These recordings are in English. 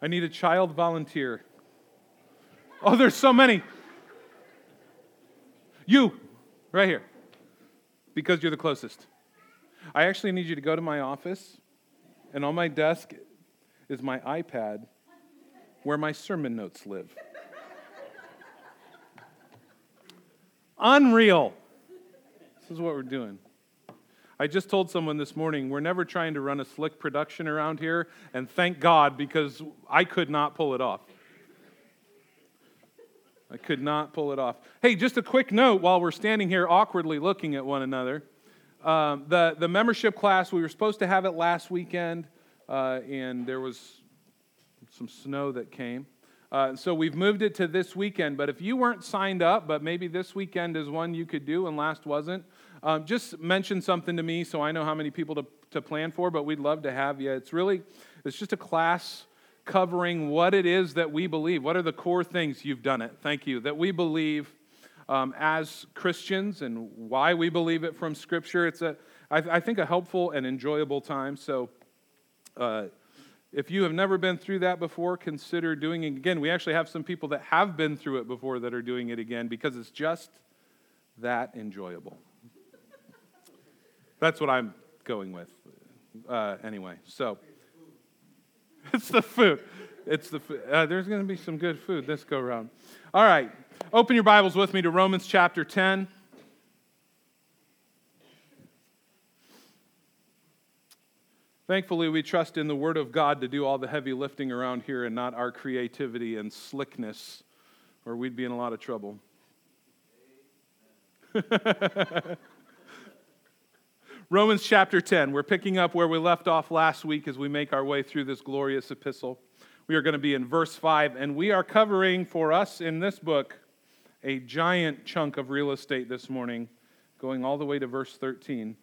I need a child volunteer. Oh, there's so many. You, right here, because you're the closest. I actually need you to go to my office, and on my desk is my iPad where my sermon notes live. Unreal. This is what we're doing. I just told someone this morning we're never trying to run a slick production around here, and thank God because I could not pull it off. I could not pull it off. Hey, just a quick note while we're standing here awkwardly looking at one another. Um, the, the membership class, we were supposed to have it last weekend, uh, and there was some snow that came. Uh, so we've moved it to this weekend. But if you weren't signed up, but maybe this weekend is one you could do and last wasn't, um, just mention something to me so I know how many people to, to plan for, but we'd love to have you. It's really, it's just a class covering what it is that we believe. What are the core things? You've done it. Thank you. That we believe um, as Christians and why we believe it from Scripture. It's a, I, I think, a helpful and enjoyable time. So, uh, if you have never been through that before, consider doing it again. We actually have some people that have been through it before that are doing it again because it's just that enjoyable. That's what I'm going with. Uh, anyway, so it's the food. It's the food. Uh, there's going to be some good food this go round. All right, open your Bibles with me to Romans chapter 10. Thankfully, we trust in the Word of God to do all the heavy lifting around here and not our creativity and slickness, or we'd be in a lot of trouble. Romans chapter 10. We're picking up where we left off last week as we make our way through this glorious epistle. We are going to be in verse 5, and we are covering for us in this book a giant chunk of real estate this morning, going all the way to verse 13.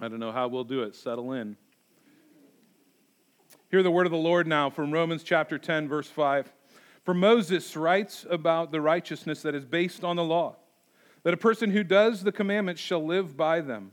I don't know how we'll do it. Settle in. Hear the word of the Lord now from Romans chapter 10, verse 5. For Moses writes about the righteousness that is based on the law, that a person who does the commandments shall live by them.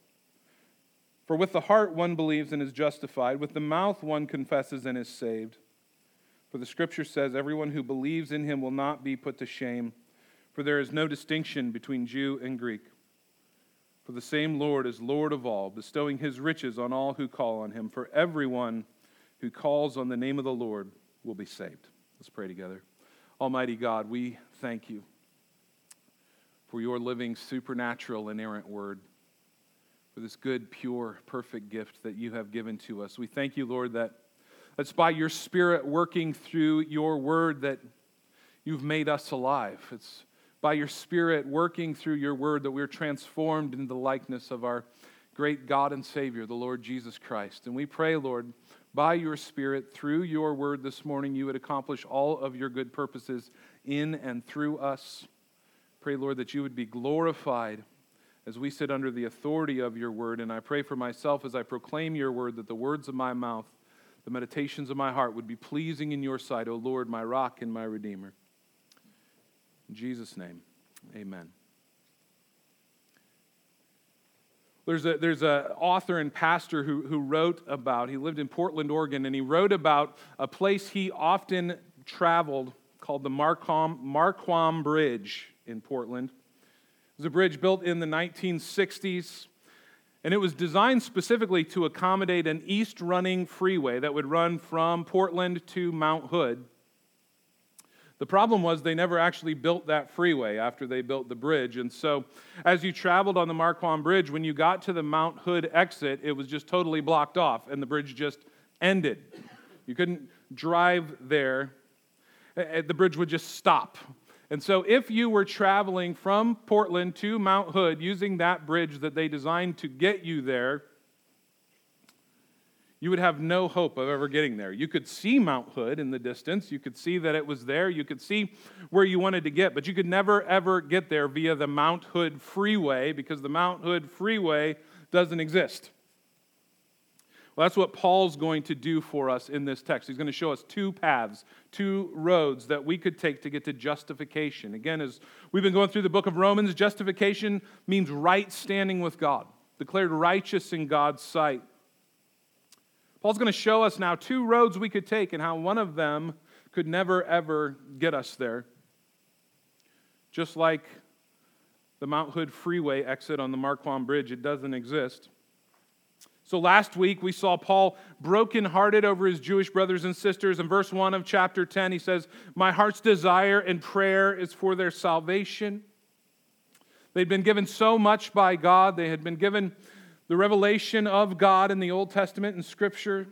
For with the heart one believes and is justified, with the mouth one confesses and is saved. For the scripture says, Everyone who believes in him will not be put to shame, for there is no distinction between Jew and Greek. For the same Lord is Lord of all, bestowing his riches on all who call on him. For everyone who calls on the name of the Lord will be saved. Let's pray together. Almighty God, we thank you for your living, supernatural, inerrant word for this good, pure, perfect gift that you have given to us. We thank you, Lord, that it's by your Spirit working through your word that you've made us alive. It's by your Spirit working through your word that we're transformed into the likeness of our great God and Savior, the Lord Jesus Christ. And we pray, Lord, by your Spirit, through your word this morning, you would accomplish all of your good purposes in and through us. Pray, Lord, that you would be glorified as we sit under the authority of your word. And I pray for myself as I proclaim your word that the words of my mouth, the meditations of my heart would be pleasing in your sight, O Lord, my rock and my redeemer. In Jesus' name, amen. There's a there's a author and pastor who, who wrote about, he lived in Portland, Oregon, and he wrote about a place he often traveled called the Marquam, Marquam Bridge in Portland was a bridge built in the 1960s, and it was designed specifically to accommodate an east running freeway that would run from Portland to Mount Hood. The problem was they never actually built that freeway after they built the bridge. And so, as you traveled on the Marquam Bridge, when you got to the Mount Hood exit, it was just totally blocked off, and the bridge just ended. You couldn't drive there. The bridge would just stop and so, if you were traveling from Portland to Mount Hood using that bridge that they designed to get you there, you would have no hope of ever getting there. You could see Mount Hood in the distance. You could see that it was there. You could see where you wanted to get, but you could never, ever get there via the Mount Hood Freeway because the Mount Hood Freeway doesn't exist. Well, that's what Paul's going to do for us in this text. He's going to show us two paths, two roads that we could take to get to justification. Again, as we've been going through the book of Romans, justification means right standing with God, declared righteous in God's sight. Paul's going to show us now two roads we could take and how one of them could never, ever get us there. Just like the Mount Hood Freeway exit on the Marquam Bridge, it doesn't exist. So last week we saw Paul brokenhearted over his Jewish brothers and sisters. In verse 1 of chapter 10, he says, My heart's desire and prayer is for their salvation. They'd been given so much by God, they had been given the revelation of God in the Old Testament and Scripture.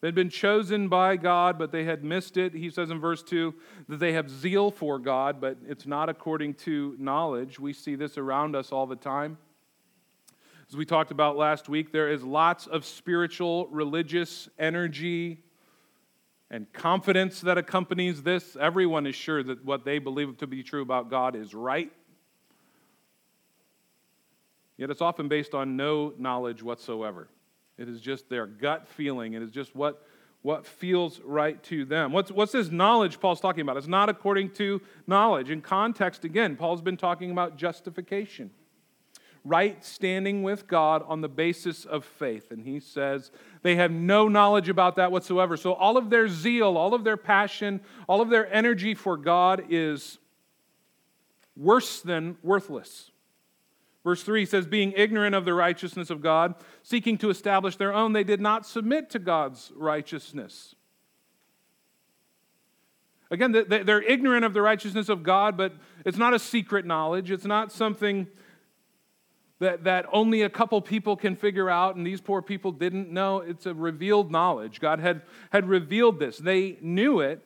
They'd been chosen by God, but they had missed it. He says in verse 2 that they have zeal for God, but it's not according to knowledge. We see this around us all the time. As we talked about last week, there is lots of spiritual, religious energy and confidence that accompanies this. Everyone is sure that what they believe to be true about God is right. Yet it's often based on no knowledge whatsoever. It is just their gut feeling. It is just what, what feels right to them. What's, what's this knowledge Paul's talking about? It's not according to knowledge. In context, again, Paul's been talking about justification, right standing with God on the basis of faith. And he says they have no knowledge about that whatsoever. So all of their zeal, all of their passion, all of their energy for God is worse than worthless. Verse 3 says, Being ignorant of the righteousness of God, seeking to establish their own, they did not submit to God's righteousness. Again, they're ignorant of the righteousness of God, but it's not a secret knowledge. It's not something that, that only a couple people can figure out, and these poor people didn't know. It's a revealed knowledge. God had, had revealed this. They knew it.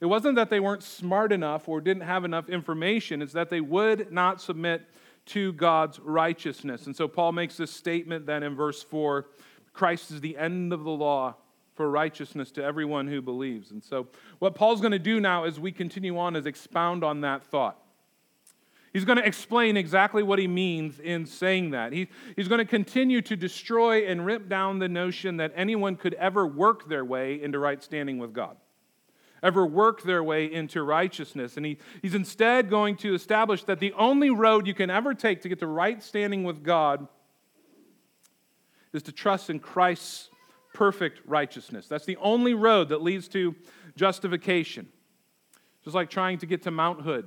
It wasn't that they weren't smart enough or didn't have enough information, it's that they would not submit to God's righteousness. And so Paul makes this statement then in verse 4 Christ is the end of the law for righteousness to everyone who believes. And so what Paul's going to do now as we continue on is expound on that thought. He's going to explain exactly what he means in saying that. He, he's going to continue to destroy and rip down the notion that anyone could ever work their way into right standing with God ever work their way into righteousness. And he, he's instead going to establish that the only road you can ever take to get to right standing with God is to trust in Christ's perfect righteousness. That's the only road that leads to justification. Just like trying to get to Mount Hood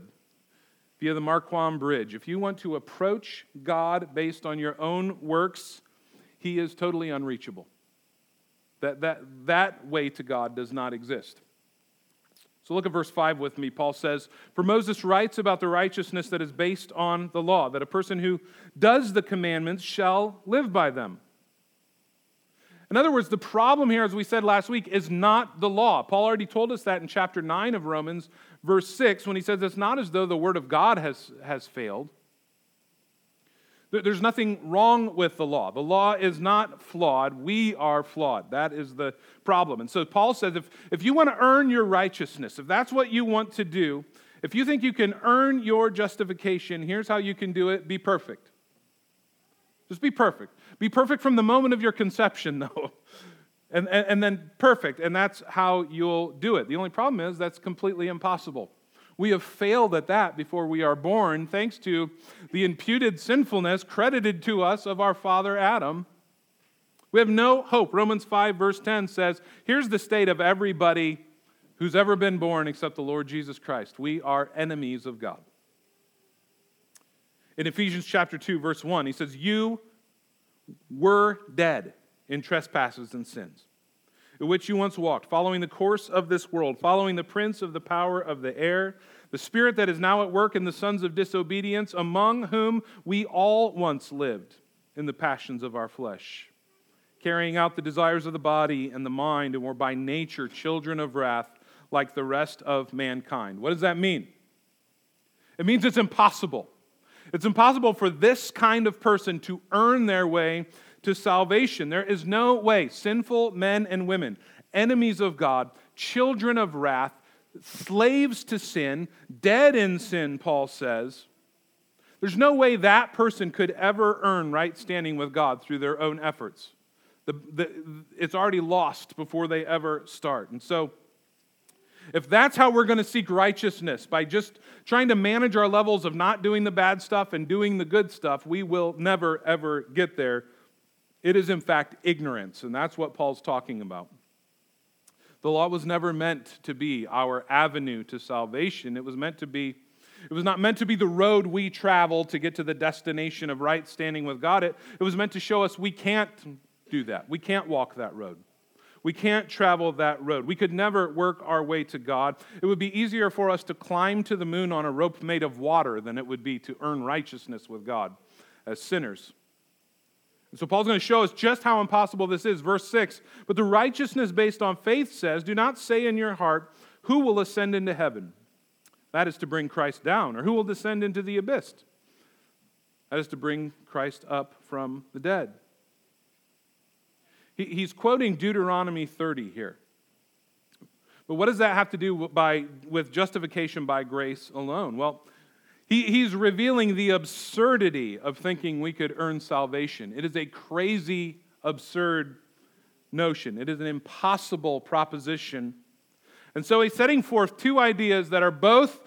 via the Marquam Bridge. If you want to approach God based on your own works, he is totally unreachable. That, that, that way to God does not exist. So look at verse 5 with me. Paul says, For Moses writes about the righteousness that is based on the law, that a person who does the commandments shall live by them. In other words, the problem here, as we said last week, is not the law. Paul already told us that in chapter 9 of Romans, verse 6, when he says it's not as though the word of God has, has failed. There's nothing wrong with the law. The law is not flawed. We are flawed. That is the problem. And so Paul says if, if you want to earn your righteousness, if that's what you want to do, if you think you can earn your justification, here's how you can do it be perfect. Just be perfect. Be perfect from the moment of your conception, though. And, and, and then perfect. And that's how you'll do it. The only problem is that's completely impossible. We have failed at that before we are born, thanks to the imputed sinfulness credited to us of our father Adam. We have no hope. Romans 5, verse 10 says, Here's the state of everybody who's ever been born except the Lord Jesus Christ. We are enemies of God. In Ephesians chapter 2, verse 1, he says, You were dead in trespasses and sins in which you once walked, following the course of this world, following the prince of the power of the air, the spirit that is now at work in the sons of disobedience, among whom we all once lived in the passions of our flesh, carrying out the desires of the body and the mind, and were by nature children of wrath like the rest of mankind. What does that mean? It means it's impossible. It's impossible for this kind of person to earn their way to salvation. There is no way sinful men and women, enemies of God, children of wrath, slaves to sin, dead in sin, Paul says, there's no way that person could ever earn right standing with God through their own efforts. The, the, it's already lost before they ever start. And so, if that's how we're going to seek righteousness, by just trying to manage our levels of not doing the bad stuff and doing the good stuff, we will never, ever get there. It is, in fact, ignorance, and that's what Paul's talking about. The law was never meant to be our avenue to salvation. It was meant to be, it was not meant to be the road we travel to get to the destination of right standing with God. It, it was meant to show us we can't do that. We can't walk that road. We can't travel that road. We could never work our way to God. It would be easier for us to climb to the moon on a rope made of water than it would be to earn righteousness with God as sinners. And so Paul's going to show us just how impossible this is. Verse 6 But the righteousness based on faith says, Do not say in your heart, Who will ascend into heaven? That is to bring Christ down. Or who will descend into the abyss? That is to bring Christ up from the dead. He, he's quoting Deuteronomy 30 here. But what does that have to do by, with justification by grace alone? Well, he, he's revealing the absurdity of thinking we could earn salvation. It is a crazy, absurd notion, it is an impossible proposition. And so he's setting forth two ideas that are both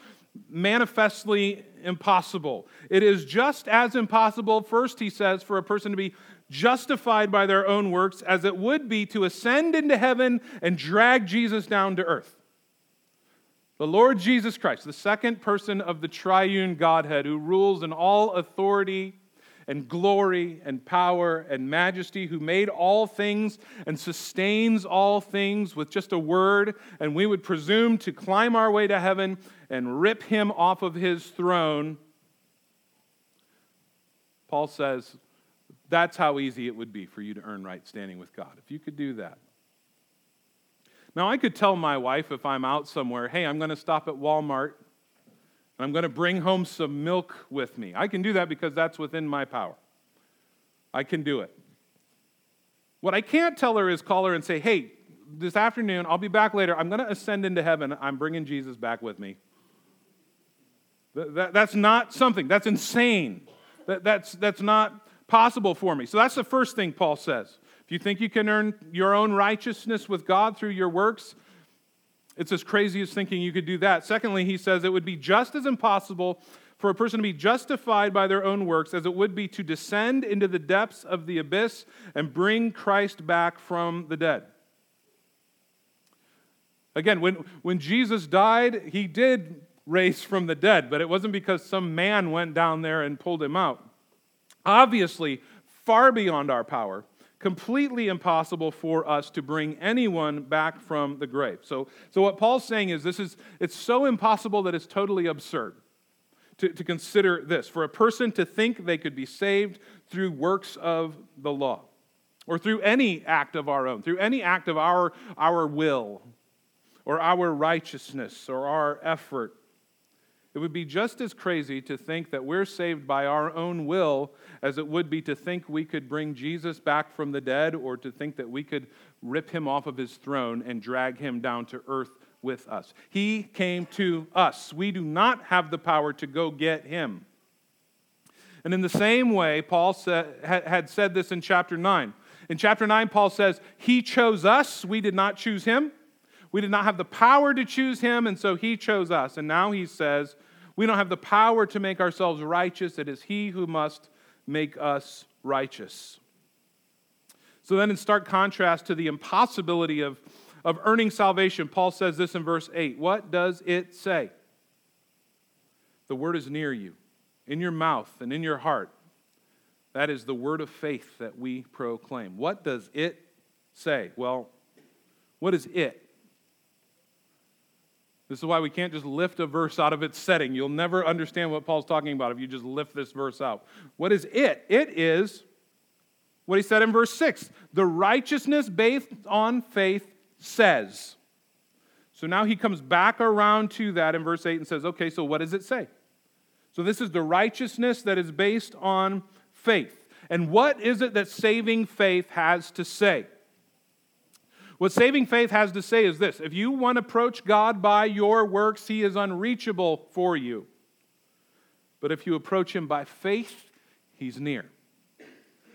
manifestly impossible. It is just as impossible, first, he says, for a person to be justified by their own works as it would be to ascend into heaven and drag Jesus down to earth. The Lord Jesus Christ, the second person of the triune Godhead, who rules in all authority and glory and power and majesty, who made all things and sustains all things with just a word, and we would presume to climb our way to heaven and rip him off of his throne. Paul says, that's how easy it would be for you to earn right standing with God, if you could do that. Now, I could tell my wife if I'm out somewhere, hey, I'm going to stop at Walmart and I'm going to bring home some milk with me. I can do that because that's within my power. I can do it. What I can't tell her is call her and say, hey, this afternoon, I'll be back later. I'm going to ascend into heaven. I'm bringing Jesus back with me. That, that, that's not something, that's insane. That, that's, that's not possible for me. So that's the first thing Paul says. If you think you can earn your own righteousness with God through your works, it's as crazy as thinking you could do that. Secondly, he says it would be just as impossible for a person to be justified by their own works as it would be to descend into the depths of the abyss and bring Christ back from the dead. Again, when, when Jesus died, he did raise from the dead, but it wasn't because some man went down there and pulled him out. Obviously, far beyond our power, completely impossible for us to bring anyone back from the grave. So, so what Paul's saying is this is it's so impossible that it's totally absurd to, to consider this. For a person to think they could be saved through works of the law, or through any act of our own, through any act of our, our will, or our righteousness, or our effort, it would be just as crazy to think that we're saved by our own will as it would be to think we could bring Jesus back from the dead or to think that we could rip him off of his throne and drag him down to earth with us. He came to us. We do not have the power to go get him. And in the same way, Paul had said this in chapter 9. In chapter 9, Paul says, He chose us, we did not choose him. We did not have the power to choose him, and so he chose us. And now he says, We don't have the power to make ourselves righteous. It is he who must make us righteous. So then, in stark contrast to the impossibility of, of earning salvation, Paul says this in verse 8. What does it say? The word is near you, in your mouth and in your heart. That is the word of faith that we proclaim. What does it say? Well, what is it? This is why we can't just lift a verse out of its setting. You'll never understand what Paul's talking about if you just lift this verse out. What is it? It is what he said in verse 6 the righteousness based on faith says. So now he comes back around to that in verse 8 and says, okay, so what does it say? So this is the righteousness that is based on faith. And what is it that saving faith has to say? What saving faith has to say is this if you want to approach God by your works, he is unreachable for you. But if you approach him by faith, he's near.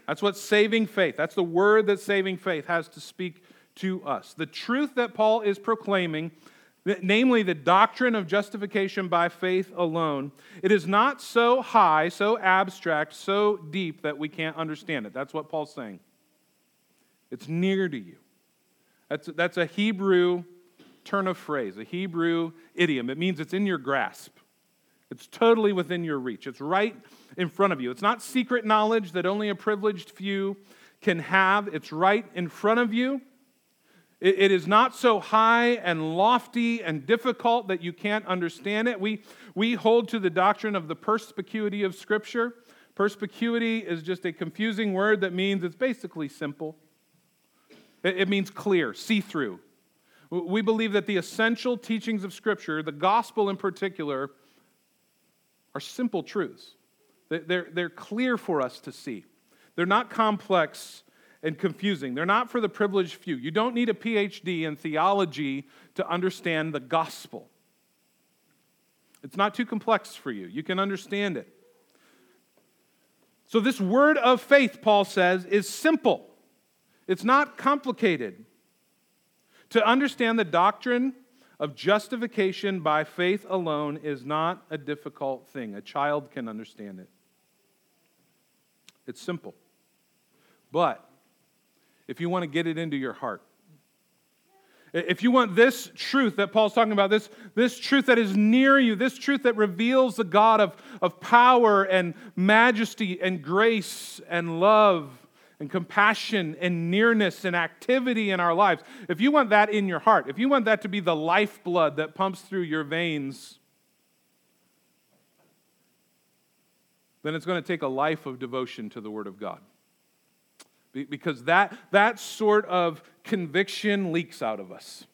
That's what saving faith, that's the word that saving faith has to speak to us. The truth that Paul is proclaiming, namely the doctrine of justification by faith alone, it is not so high, so abstract, so deep that we can't understand it. That's what Paul's saying. It's near to you. That's, that's a Hebrew turn of phrase, a Hebrew idiom. It means it's in your grasp. It's totally within your reach. It's right in front of you. It's not secret knowledge that only a privileged few can have. It's right in front of you. It, it is not so high and lofty and difficult that you can't understand it. We, we hold to the doctrine of the perspicuity of Scripture. Perspicuity is just a confusing word that means it's basically simple. It, means clear, see through. We believe that the essential teachings of Scripture, the gospel in particular, are simple truths. They're, they're clear for us to see. They're not complex and confusing. They're not for the privileged few. You don't need a PhD in theology to understand the gospel. It's not too complex for you. You can understand it. So, this word of faith, Paul says, is simple. It's not complicated. To understand the doctrine of justification by faith alone is not a difficult thing. A child can understand it. It's simple. But if you want to get it into your heart, if you want this truth that Paul's talking about, this, this truth that is near you, this truth that reveals the God of, of power and majesty and grace and love and compassion and nearness and activity in our lives, if you want that in your heart, if you want that to be the lifeblood that pumps through your veins, then it's going to take a life of devotion to the Word of God. Because that, that sort of conviction leaks out of us.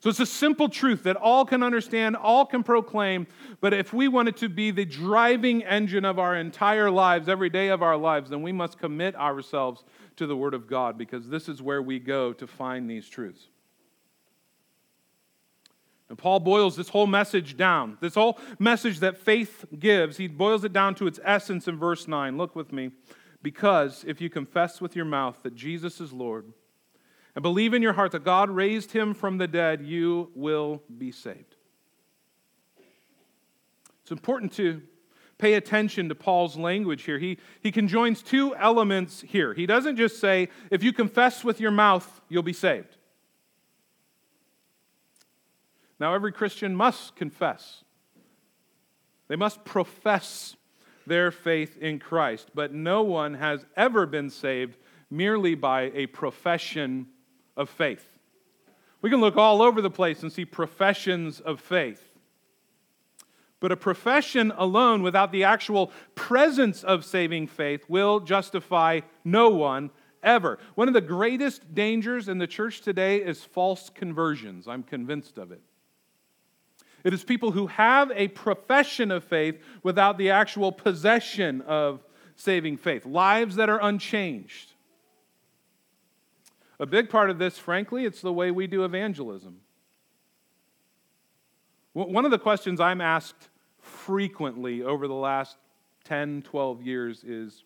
So it's a simple truth that all can understand, all can proclaim, but if we want it to be the driving engine of our entire lives, every day of our lives, then we must commit ourselves to the Word of God because this is where we go to find these truths. And Paul boils this whole message down, this whole message that faith gives, he boils it down to its essence in verse 9. Look with me. Because if you confess with your mouth that Jesus is Lord, and believe in your heart that God raised him from the dead, you will be saved. It's important to pay attention to Paul's language here. He, he conjoins two elements here. He doesn't just say, if you confess with your mouth, you'll be saved. Now, every Christian must confess, they must profess their faith in Christ, but no one has ever been saved merely by a profession of faith. We can look all over the place and see professions of faith. But a profession alone without the actual presence of saving faith will justify no one ever. One of the greatest dangers in the church today is false conversions. I'm convinced of it. It is people who have a profession of faith without the actual possession of saving faith, lives that are unchanged. A big part of this, frankly, it's the way we do evangelism. One of the questions I'm asked frequently over the last 10, 12 years is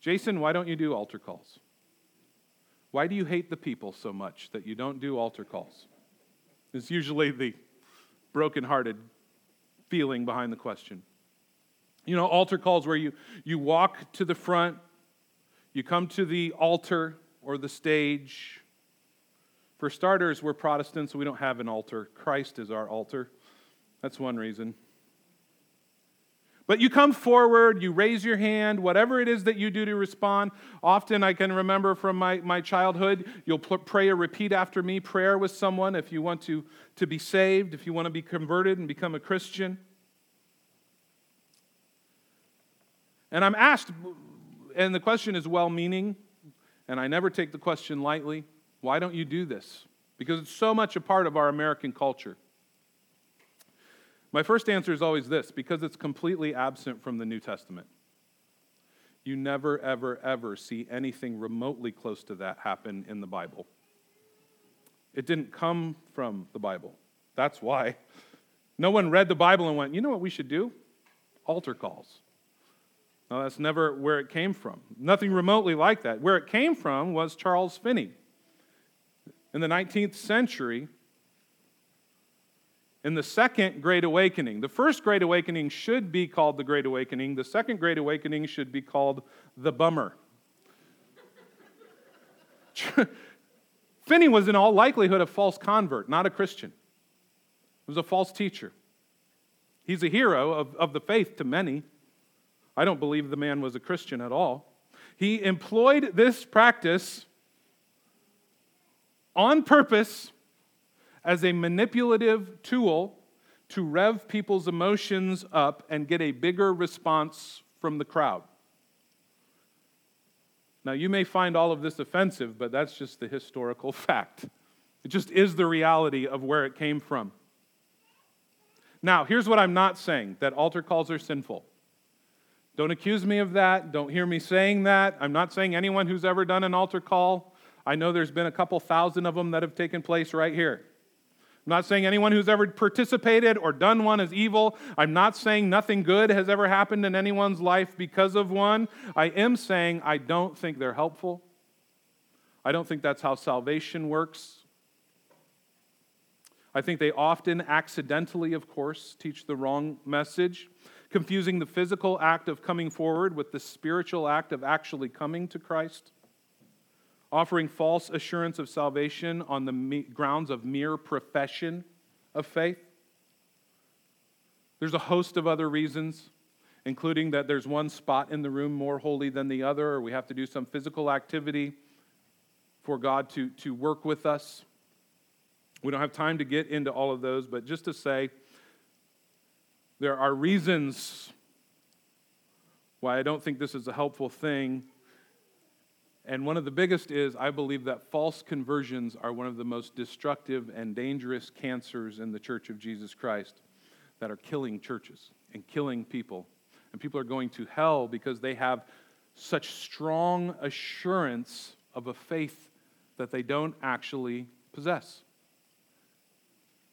Jason, why don't you do altar calls? Why do you hate the people so much that you don't do altar calls? It's usually the brokenhearted feeling behind the question. You know, altar calls where you, you walk to the front, you come to the altar, or the stage. For starters, we're Protestants, so we don't have an altar. Christ is our altar. That's one reason. But you come forward, you raise your hand, whatever it is that you do to respond. Often I can remember from my, my childhood, you'll pray a repeat after me prayer with someone if you want to, to be saved, if you want to be converted and become a Christian. And I'm asked, and the question is well meaning, and I never take the question lightly why don't you do this? Because it's so much a part of our American culture. My first answer is always this because it's completely absent from the New Testament. You never, ever, ever see anything remotely close to that happen in the Bible. It didn't come from the Bible. That's why. No one read the Bible and went, you know what we should do? Altar calls. No, that's never where it came from. Nothing remotely like that. Where it came from was Charles Finney. In the 19th century, in the second Great Awakening. The first Great Awakening should be called the Great Awakening, the second Great Awakening should be called the Bummer. Finney was, in all likelihood, a false convert, not a Christian. He was a false teacher. He's a hero of, of the faith to many. I don't believe the man was a Christian at all. He employed this practice on purpose as a manipulative tool to rev people's emotions up and get a bigger response from the crowd. Now, you may find all of this offensive, but that's just the historical fact. It just is the reality of where it came from. Now, here's what I'm not saying that altar calls are sinful. Don't accuse me of that. Don't hear me saying that. I'm not saying anyone who's ever done an altar call. I know there's been a couple thousand of them that have taken place right here. I'm not saying anyone who's ever participated or done one is evil. I'm not saying nothing good has ever happened in anyone's life because of one. I am saying I don't think they're helpful. I don't think that's how salvation works. I think they often accidentally, of course, teach the wrong message, confusing the physical act of coming forward with the spiritual act of actually coming to Christ offering false assurance of salvation on the grounds of mere profession of faith. There's a host of other reasons, including that there's one spot in the room more holy than the other, or we have to do some physical activity for God to, to work with us. We don't have time to get into all of those, but just to say, there are reasons why I don't think this is a helpful thing and one of the biggest is I believe that false conversions are one of the most destructive and dangerous cancers in the Church of Jesus Christ that are killing churches and killing people. And people are going to hell because they have such strong assurance of a faith that they don't actually possess.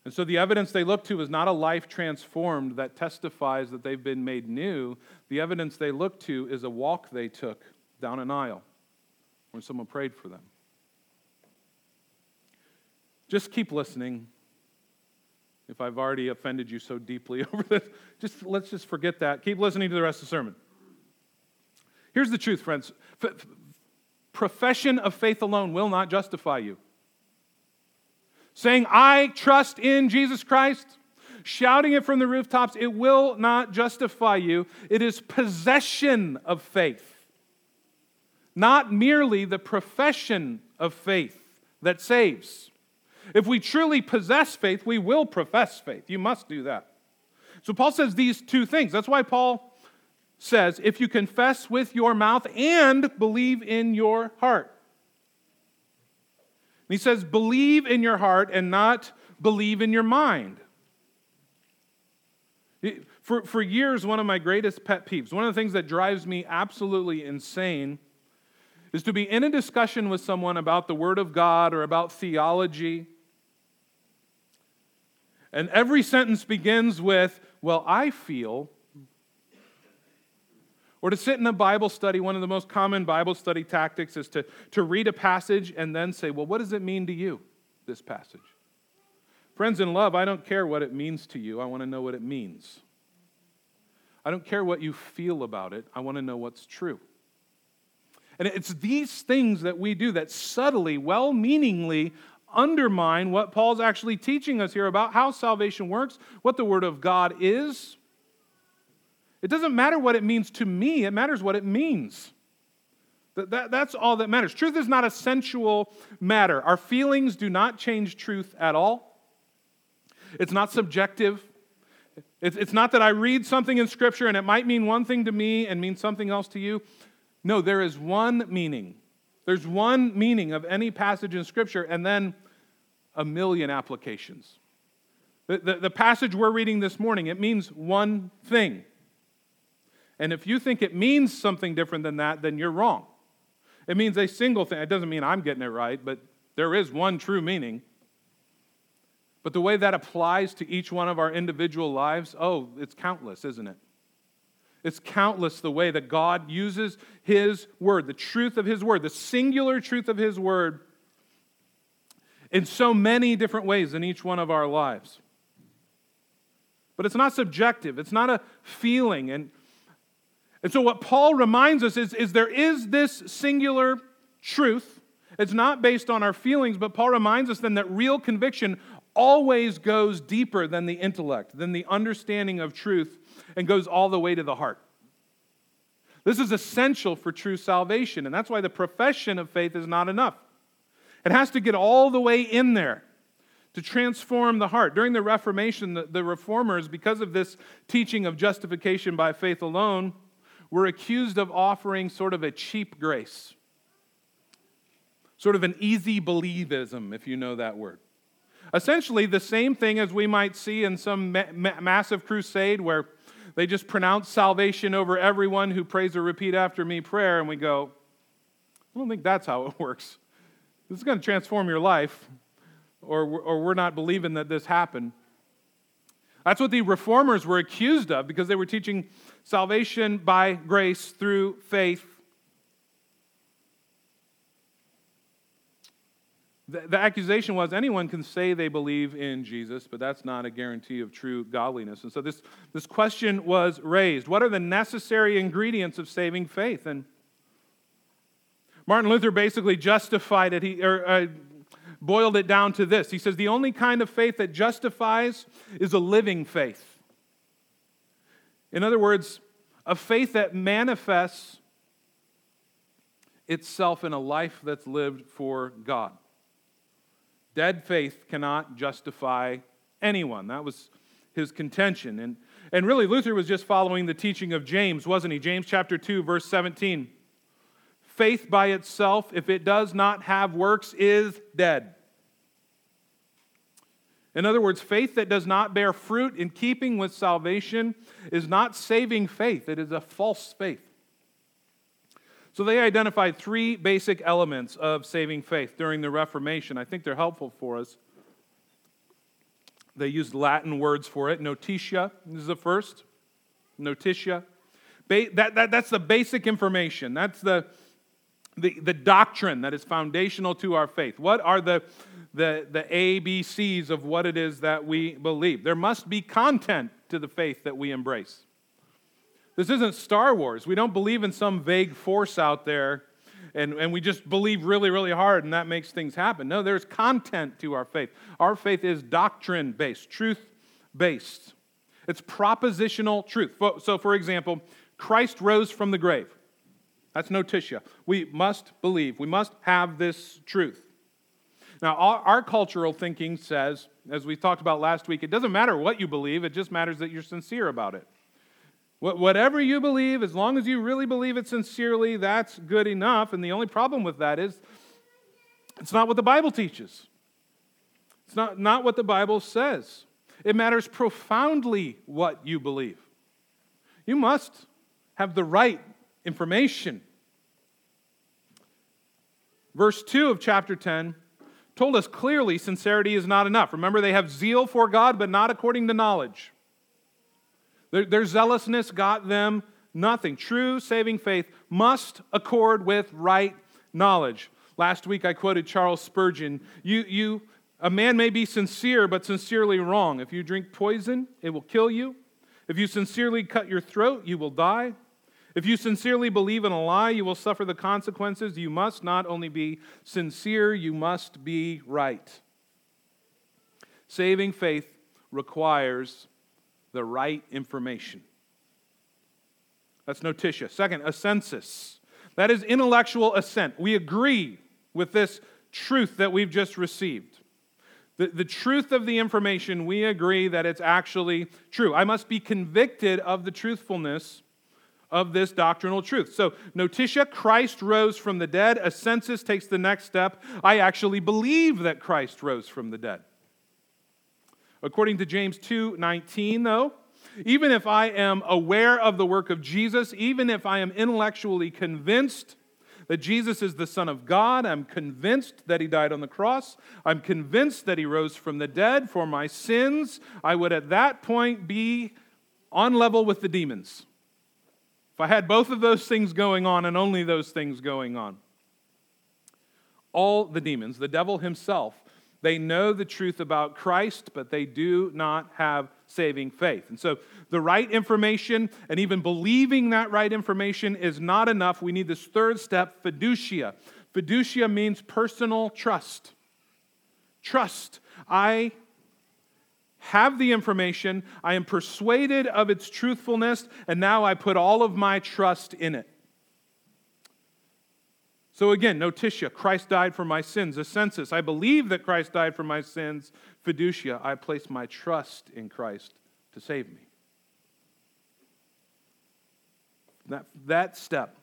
And so the evidence they look to is not a life transformed that testifies that they've been made new. The evidence they look to is a walk they took down an aisle when someone prayed for them. Just keep listening. If I've already offended you so deeply over this, just let's just forget that. Keep listening to the rest of the sermon. Here's the truth, friends. F- profession of faith alone will not justify you. Saying, I trust in Jesus Christ, shouting it from the rooftops, it will not justify you. It is possession of faith not merely the profession of faith that saves. If we truly possess faith, we will profess faith. You must do that. So Paul says these two things. That's why Paul says, if you confess with your mouth and believe in your heart. He says, believe in your heart and not believe in your mind. For, for years, one of my greatest pet peeves, one of the things that drives me absolutely insane is to be in a discussion with someone about the Word of God or about theology. And every sentence begins with, Well, I feel. Or to sit in a Bible study, one of the most common Bible study tactics is to, to read a passage and then say, Well, what does it mean to you, this passage? Friends in love, I don't care what it means to you, I want to know what it means. I don't care what you feel about it, I want to know what's true. And it's these things that we do that subtly, well meaningly, undermine what Paul's actually teaching us here about how salvation works, what the Word of God is. It doesn't matter what it means to me, it matters what it means. That, that, that's all that matters. Truth is not a sensual matter. Our feelings do not change truth at all. It's not subjective. It's, it's not that I read something in Scripture and it might mean one thing to me and mean something else to you. No, there is one meaning. There's one meaning of any passage in Scripture, and then a million applications. The, the, the, passage we're reading this morning, it means one thing. And if you think it means something different than that, then you're wrong. It means a single thing. It doesn't mean I'm getting it right, but there is one true meaning. But the way that applies to each one of our individual lives, oh, it's countless, isn't it? It's countless the way that God uses His Word, the truth of His Word, the singular truth of His Word, in so many different ways in each one of our lives. But it's not subjective, it's not a feeling. And, and so, what Paul reminds us is, is there is this singular truth. It's not based on our feelings, but Paul reminds us then that real conviction always goes deeper than the intellect, than the understanding of truth, and goes all the way to the heart. This is essential for true salvation, and that's why the profession of faith is not enough. It has to get all the way in there to transform the heart. During the Reformation, the, the, reformers, because of this teaching of justification by faith alone, were accused of offering sort of a cheap grace, sort of an easy believism, if you know that word. Essentially, the same thing as we might see in some ma- ma- massive crusade where they just pronounce salvation over everyone who prays or repeat after me prayer, and we go, I don't think that's how it works. This is going to transform your life or, or we're not believing that this happened. That's what the reformers were accused of because they were teaching salvation by grace through faith. The, accusation was anyone can say they believe in Jesus, but that's not a guarantee of true godliness. And so this, this question was raised What are the necessary ingredients of saving faith? And Martin Luther basically justified it. He, or, uh, boiled it down to this. He says, The only kind of faith that justifies is a living faith. In other words, a faith that manifests itself in a life that's lived for God. Dead faith cannot justify anyone. That was his contention. And, and really, Luther was just following the teaching of James, wasn't he? James chapter 2, verse 17. Faith by itself, if it does not have works, is dead. In other words, faith that does not bear fruit in keeping with salvation is not saving faith, it is a false faith. So they identified three basic elements of saving faith during the Reformation. I think they're helpful for us. They used Latin words for it. Notitia is the first. Notitia. Ba- that, that, that's the basic information. That's the, the, the doctrine that is foundational to our faith. What are the, the, the ABCs of what it is that we believe? There must be content to the faith that we embrace. This isn't Star Wars. We don't believe in some vague force out there and, and we just believe really, really hard and that makes things happen. No, there's content to our faith. Our faith is doctrine based, truth based. It's propositional truth. So, for example, Christ rose from the grave. That's notitia. We must believe. We must have this truth. Now, our, our, cultural thinking says, as we talked about last week, it doesn't matter what you believe, it just matters that you're sincere about it. Whatever you believe, as long as you really believe it sincerely, that's good enough. And the only problem with that is it's not what the Bible teaches, it's not, not what the Bible says. It matters profoundly what you believe. You must have the right information. Verse 2 of chapter 10 told us clearly sincerity is not enough. Remember, they have zeal for God, but not according to knowledge. Their, their zealousness got them nothing. True saving faith must accord with right knowledge. Last week I quoted Charles Spurgeon. You, you, a man may be sincere, but sincerely wrong. If you drink poison, it will kill you. If you sincerely cut your throat, you will die. If you sincerely believe in a lie, you will suffer the consequences. You must not only be sincere, you must be right. Saving faith requires the right information. That's notitia. Second, assensus. That is intellectual assent. We agree with this truth that we've just received. The, the truth of the information, we agree that it's actually true. I must be convicted of the truthfulness of this doctrinal truth. So, notitia, Christ rose from the dead. Assensus takes the next step. I actually believe that Christ rose from the dead. According to James 2:19, though, even if I am aware of the work of Jesus, even if I am intellectually convinced that Jesus is the Son of God, I'm convinced that He died on the cross, I'm convinced that He rose from the dead for my sins, I would at that point be on level with the demons. If I had both of those things going on and only those things going on. All the demons, the devil himself, they know the truth about Christ, but they do not have saving faith. And so the right information and even believing that right information is not enough. We need this third step, fiducia. Fiducia means personal trust. Trust. I have the information, I am persuaded of its truthfulness, and now I put all of my trust in it. So again, notitia, Christ died for my sins. Assensus, I believe that Christ died for my sins. Fiducia, I place my trust in Christ to save me. That, that step,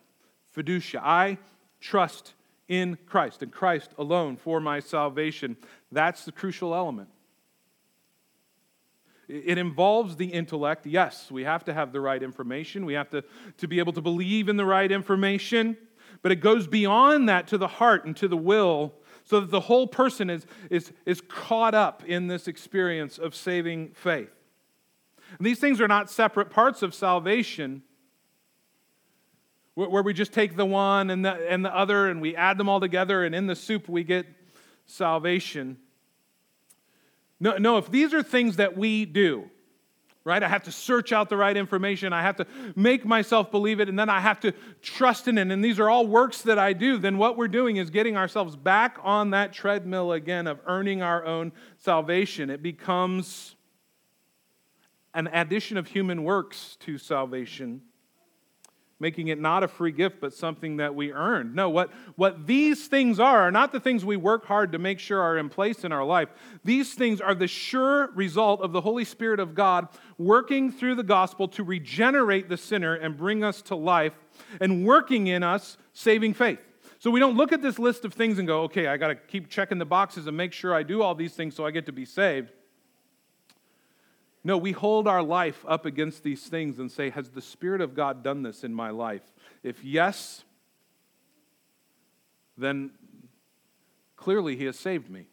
fiducia, I trust in Christ and Christ alone for my salvation. That's the crucial element. It involves the intellect. Yes, we have to have the right information. We have to, to be able to believe in the right information. But it goes beyond that to the heart and to the will so that the whole person is, is, is caught up in this experience of saving faith. And these things are not separate parts of salvation where we just take the one and the, and the other and we add them all together and in the soup we get salvation. No, no, if these are things that we do, right? I have to search out the right information. I have to make myself believe it, and then I have to trust in it. And these are all works that I do. Then what we're doing is getting ourselves back on that treadmill again of earning our own salvation. It becomes an addition of human works to salvation making it not a free gift, but something that we earned. No, what, what these things are are not the things we work hard to make sure are in place in our life. These things are the sure result of the Holy Spirit of God working through the gospel to regenerate the sinner and bring us to life, and working in us saving faith. So we don't look at this list of things and go, okay, I got to keep checking the boxes and make sure I do all these things so I get to be saved. No, we hold our life up against these things and say, Has the Spirit of God done this in my life? If yes, then clearly He has saved me.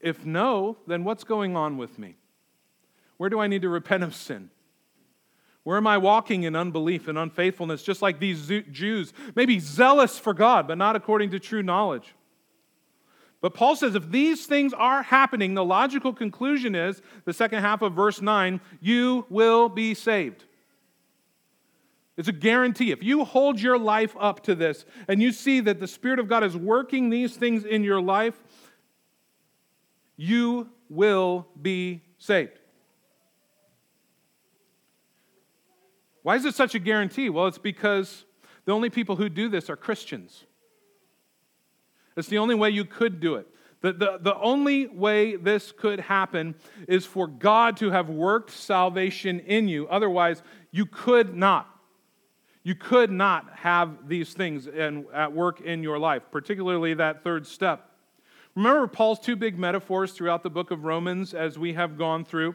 If no, then what's going on with me? Where do I need to repent of sin? Where am I walking in unbelief and unfaithfulness, just like these Jews, maybe zealous for God, but not according to true knowledge? But Paul says if these things are happening, the logical conclusion is the second half of verse 9 you will be saved. It's a guarantee. If you hold your life up to this and you see that the Spirit of God is working these things in your life, you will be saved. Why is it such a guarantee? Well, it's because the only people who do this are Christians. It's the only way you could do it. The, the, the only way this could happen is for God to have worked salvation in you. Otherwise, you could not. You could not have these things in, at work in your life, particularly that third step. Remember Paul's two big metaphors throughout the book of Romans as we have gone through?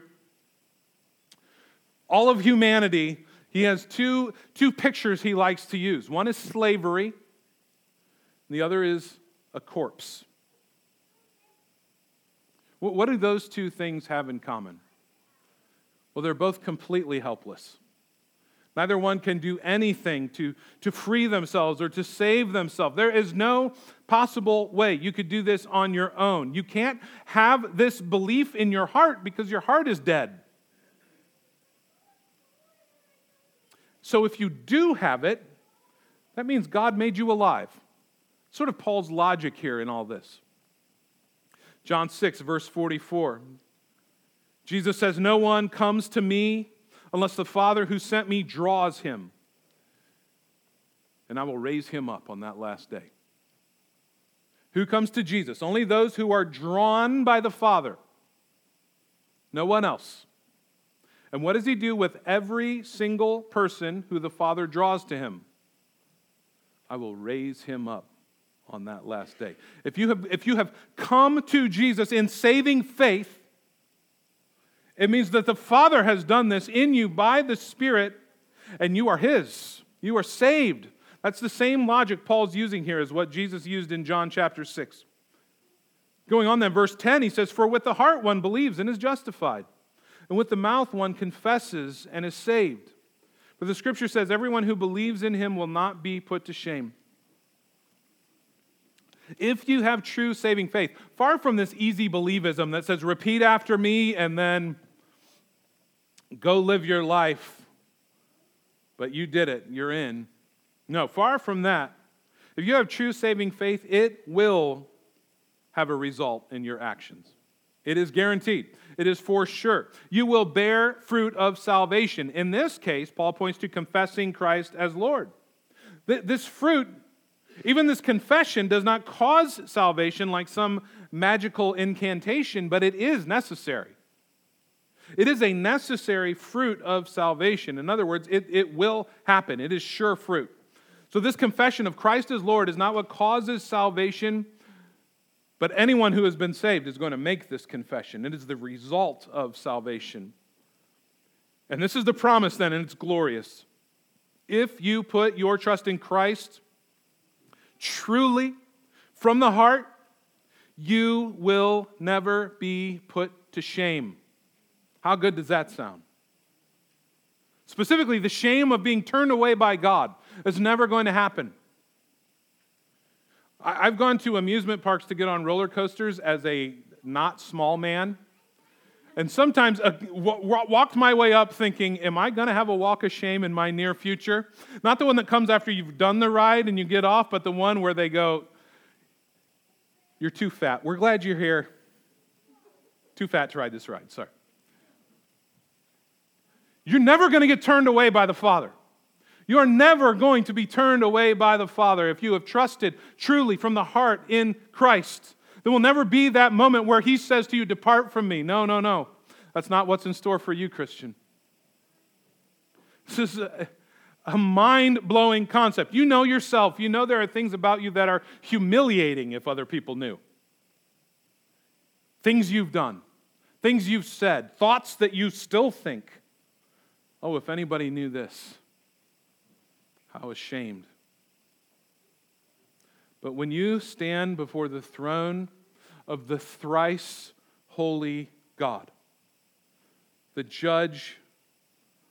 All of humanity, he has two, two pictures he likes to use. One is slavery, the other is a corpse. What do those two things have in common? Well, they're both completely helpless. Neither one can do anything to, to free themselves or to save themselves. There is no possible way you could do this on your own. You can't have this belief in your heart because your heart is dead. So if you do have it, that means God made you alive. Sort of Paul's logic here in all this. John 6, verse 44. Jesus says, No one comes to me unless the Father who sent me draws him, and I will raise him up on that last day. Who comes to Jesus? Only those who are drawn by the Father. No one else. And what does he do with every single person who the Father draws to him? I will raise him up on that last day. If you have, if you have come to Jesus in saving faith, It means that the Father has done this in you by the Spirit, and you are His. You are saved. That's the same logic Paul's using here as what Jesus used in John chapter 6. Going on then, verse 10, he says, For with the heart one believes and is justified, and with the mouth one confesses and is saved. For the scripture says, Everyone who believes in him will not be put to shame. If you have true saving faith, far from this easy believism that says, Repeat after me and then go live your life, but you did it, you're in. No, far from that. If you have true saving faith, it will have a result in your actions. It is guaranteed. It is for sure. You will bear fruit of salvation. In this case, Paul points to confessing Christ as Lord. This fruit, even this confession, does not cause salvation like some magical incantation, but it is necessary. It is a necessary fruit of salvation. In other words, it, it will happen, it is sure fruit. So, this confession of Christ as Lord is not what causes salvation, but anyone who has been saved is going to make this confession. It is the result of salvation. And this is the promise then, and it's glorious. If you put your trust in Christ truly from the heart, you will never be put to shame. How good does that sound? Specifically, the shame of being turned away by God is never going to happen. I've gone to amusement parks to get on roller coasters as a not small man. And sometimes uh, w- walked my way up thinking, am I going to have a walk of shame in my near future? Not the one that comes after you've done the ride and you get off, but the one where they go, You're too fat. We're glad you're here. Too fat to ride this ride. Sorry. You're never going to get turned away by the Father. You are never going to be turned away by the Father if you have trusted truly from the heart in Christ. There will never be that moment where He says to you, Depart from me. No, no, no. That's not what's in store for you, Christian. This is a, a mind blowing concept. You know yourself. You know there are things about you that are humiliating if other people knew. Things you've done, things you've said, thoughts that you still think. Oh, if anybody knew this. How ashamed. But when you stand before the throne of the thrice holy God, the judge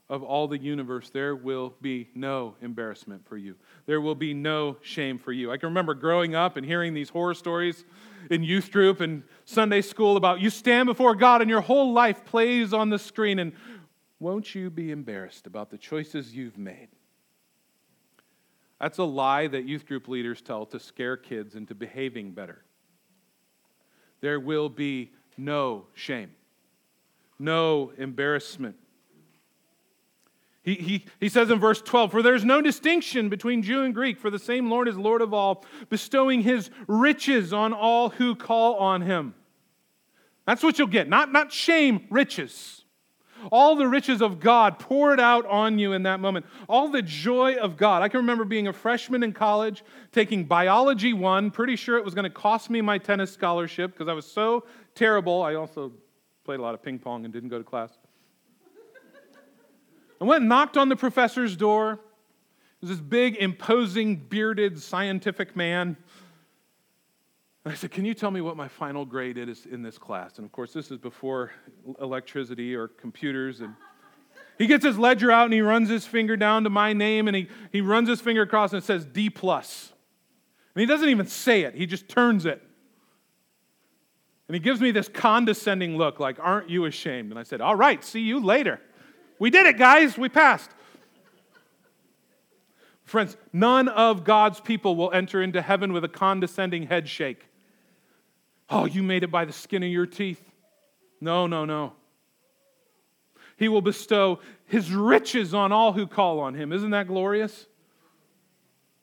of all the universe, there will be no embarrassment for you. There will be no shame for you. I can remember growing up and hearing these horror stories in youth group and Sunday school about you stand before God and your whole life plays on the screen, and won't you be embarrassed about the choices you've made? That's a lie that youth group leaders tell to scare kids into behaving better. There will be no shame, no embarrassment. He, he, he says in verse 12, For there's no distinction between Jew and Greek, for the same Lord is Lord of all, bestowing his riches on all who call on him. That's what you'll get. Not, not shame, riches. All the riches of God poured out on you in that moment. All the joy of God. I can remember being a freshman in college, taking biology one, pretty sure it was going to cost me my tennis scholarship because I was so terrible. I also played a lot of ping pong and didn't go to class. I went and knocked on the professor's door. It was this big, imposing, bearded, scientific man. I said, Can you tell me what my final grade is in this class? And of course, this is before electricity or computers. And he gets his ledger out and he runs his finger down to my name and he, he runs his finger across and it says D. plus. And he doesn't even say it, he just turns it. And he gives me this condescending look, like, Aren't you ashamed? And I said, All right, see you later. We did it, guys. We passed. Friends, none of God's people will enter into heaven with a condescending head shake. Oh, you made it by the skin of your teeth. No, no, no. He will bestow his riches on all who call on him. Isn't that glorious?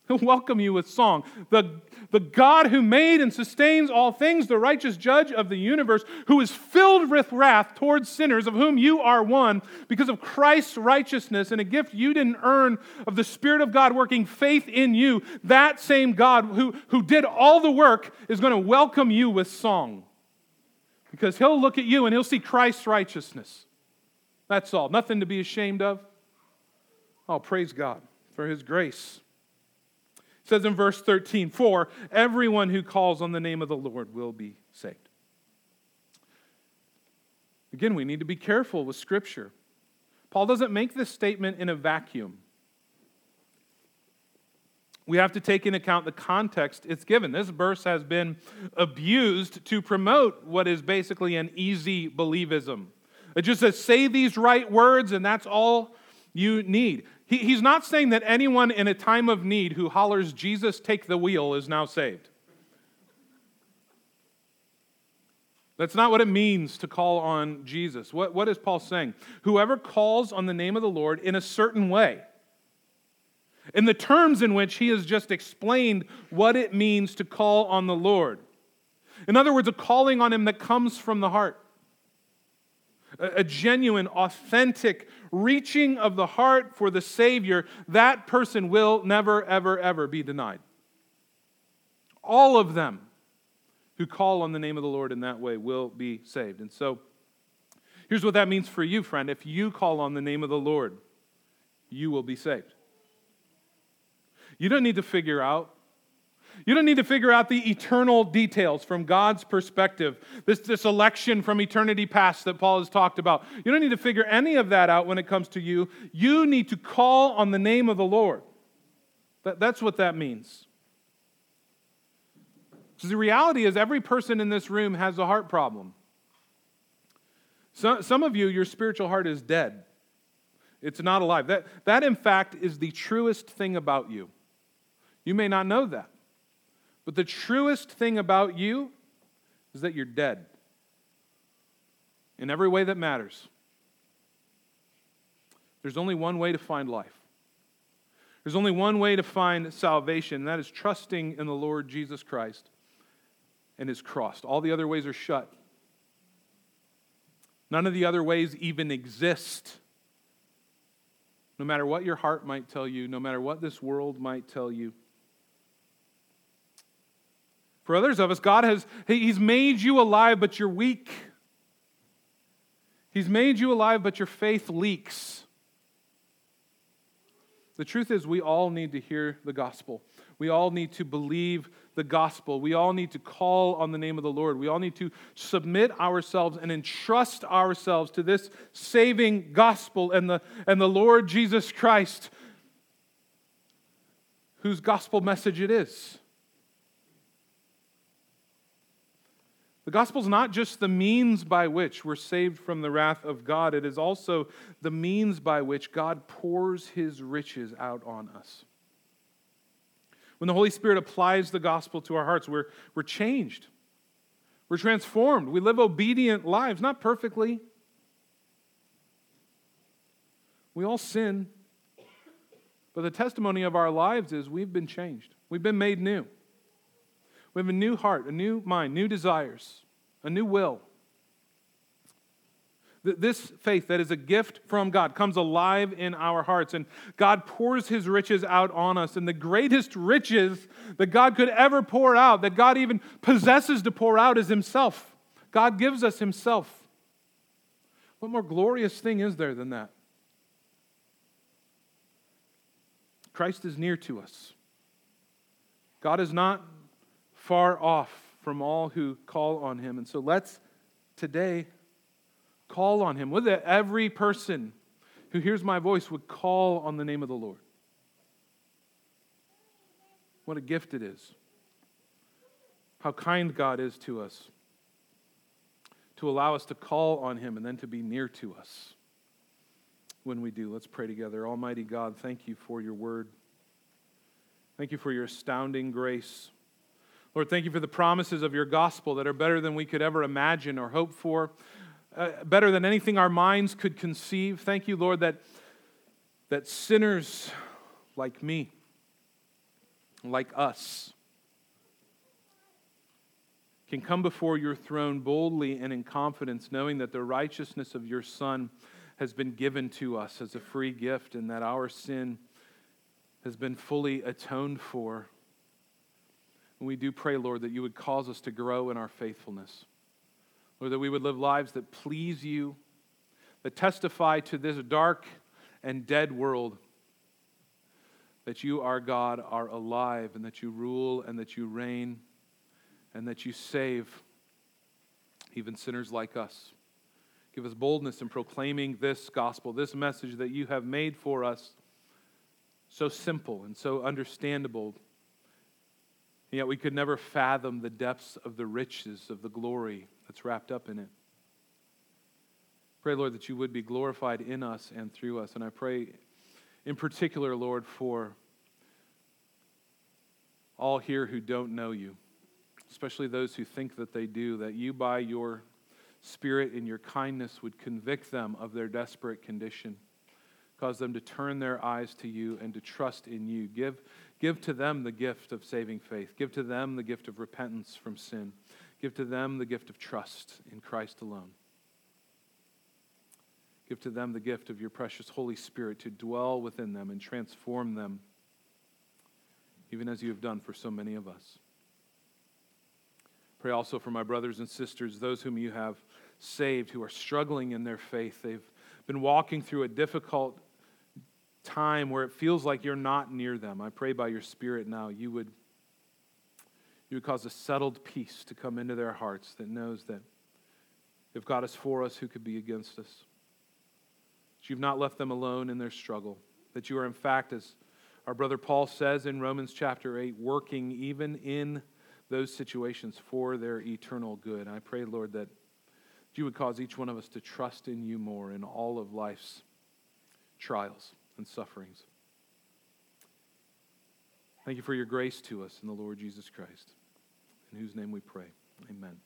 He'll welcome you with song. The, the God who made and sustains all things, the righteous judge of the universe, who is filled with wrath towards sinners, of whom you are one, because of Christ's righteousness and a gift you didn't earn of the Spirit of God working faith in you, that same God who, who did all the work is going to welcome you with song. Because he'll look at you and he'll see Christ's righteousness. That's all. Nothing to be ashamed of. Oh, praise God for his grace. It says in verse 13, For everyone who calls on the name of the Lord will be saved. Again, we need to be careful with Scripture. Paul doesn't make this statement in a vacuum. We have to take into account the context it's given. This verse has been abused to promote what is basically an easy believism. It just says, say these right words, and that's all you need. He, he's not saying that anyone in a time of need who hollers, Jesus, take the wheel, is now saved. That's not what it means to call on Jesus. What, what is Paul saying? Whoever calls on the name of the Lord in a certain way, in the terms in which he has just explained what it means to call on the Lord. In other words, a calling on him that comes from the heart a genuine, authentic reaching of the heart for the Savior, that person will never, ever, ever be denied. All of them who call on the name of the Lord in that way will be saved. And so, here's what that means for you, friend. If you call on the name of the Lord, you will be saved. You don't need to figure out you don't need to figure out the eternal details from God's perspective, this, this election from eternity past that Paul has talked about. You don't need to figure any of that out when it comes to you. You need to call on the name of the Lord. That, that's what that means. Because the reality is, every person in this room has a heart problem. So, some of you, your spiritual heart is dead. It's not alive. That, that, in fact, is the truest thing about you. You may not know that. But the truest thing about you is that you're dead in every way that matters. There's only one way to find life. There's only one way to find salvation, and that is trusting in the Lord Jesus Christ and his cross. All the other ways are shut. None of the other ways even exist. No matter what your heart might tell you, no matter what this world might tell you. For others of us, God has He's made you alive, but you're weak. He's made you alive, but your faith leaks. The truth is, we all need to hear the gospel. We all need to believe the gospel. We all need to call on the name of the Lord. We all need to submit ourselves and entrust ourselves to this saving gospel and the, and the Lord Jesus Christ, whose gospel message it is. The gospel is not just the means by which we're saved from the wrath of God, it is also the means by which God pours his riches out on us. When the Holy Spirit applies the gospel to our hearts, we're, we're changed. We're transformed. We live obedient lives, not perfectly. We all sin. But the testimony of our lives is we've been changed, we've been made new. We have a new heart, a new mind, new desires, a new will. This faith that is a gift from God comes alive in our hearts, and God pours his riches out on us. And the greatest riches that God could ever pour out, that God even possesses to pour out, is himself. God gives us himself. What more glorious thing is there than that? Christ is near to us. God is not far off from all who call on him. And so let's today call on him. Would that every person who hears my voice would call on the name of the Lord? What a gift it is. How kind God is to us to allow us to call on him and then to be near to us when we do. Let's pray together. Almighty God, thank you for your word. Thank you for your astounding grace. Lord, thank you for the promises of your gospel that are better than we could ever imagine or hope for, uh, better than anything our minds could conceive. Thank you, Lord, that, that sinners like me, like us, can come before your throne boldly and in confidence, knowing that the righteousness of your Son has been given to us as a free gift and that our sin has been fully atoned for. And we do pray, Lord, that you would cause us to grow in our faithfulness. Lord, that we would live lives that please you, that testify to this dark and dead world that you, our God, are alive and that you rule and that you reign and that you save even sinners like us. Give us boldness in proclaiming this gospel, this message that you have made for us so simple and so understandable. And yet we could never fathom the depths of the riches of the glory that's wrapped up in it. Pray, Lord, that you would be glorified in us and through us. And I pray in particular, Lord, for all here who don't know you, especially those who think that they do, that you, by your Spirit and your kindness, would convict them of their desperate condition, cause them to turn their eyes to you and to trust in you. Give, give to them the gift of saving faith, give to them the gift of repentance from sin, give to them the gift of trust in Christ alone. Give to them the gift of your precious Holy Spirit to dwell within them and transform them, even as you have done for so many of us. Pray also for my brothers and sisters, those whom you have saved, who are struggling in their faith. They've been walking through a difficult time where it feels like you're not near them. I pray by your Spirit now you would, you would cause a settled peace to come into their hearts that knows that if God is for us, who could be against us? that you've not left them alone in their struggle, that you are, in fact, as our brother Paul says in Romans chapter 8, working even in those situations for their eternal good. I pray, Lord, that you would cause each one of us to trust in you more in all of life's trials and sufferings. Thank you for your grace to us in the Lord Jesus Christ, in whose name we pray. Amen.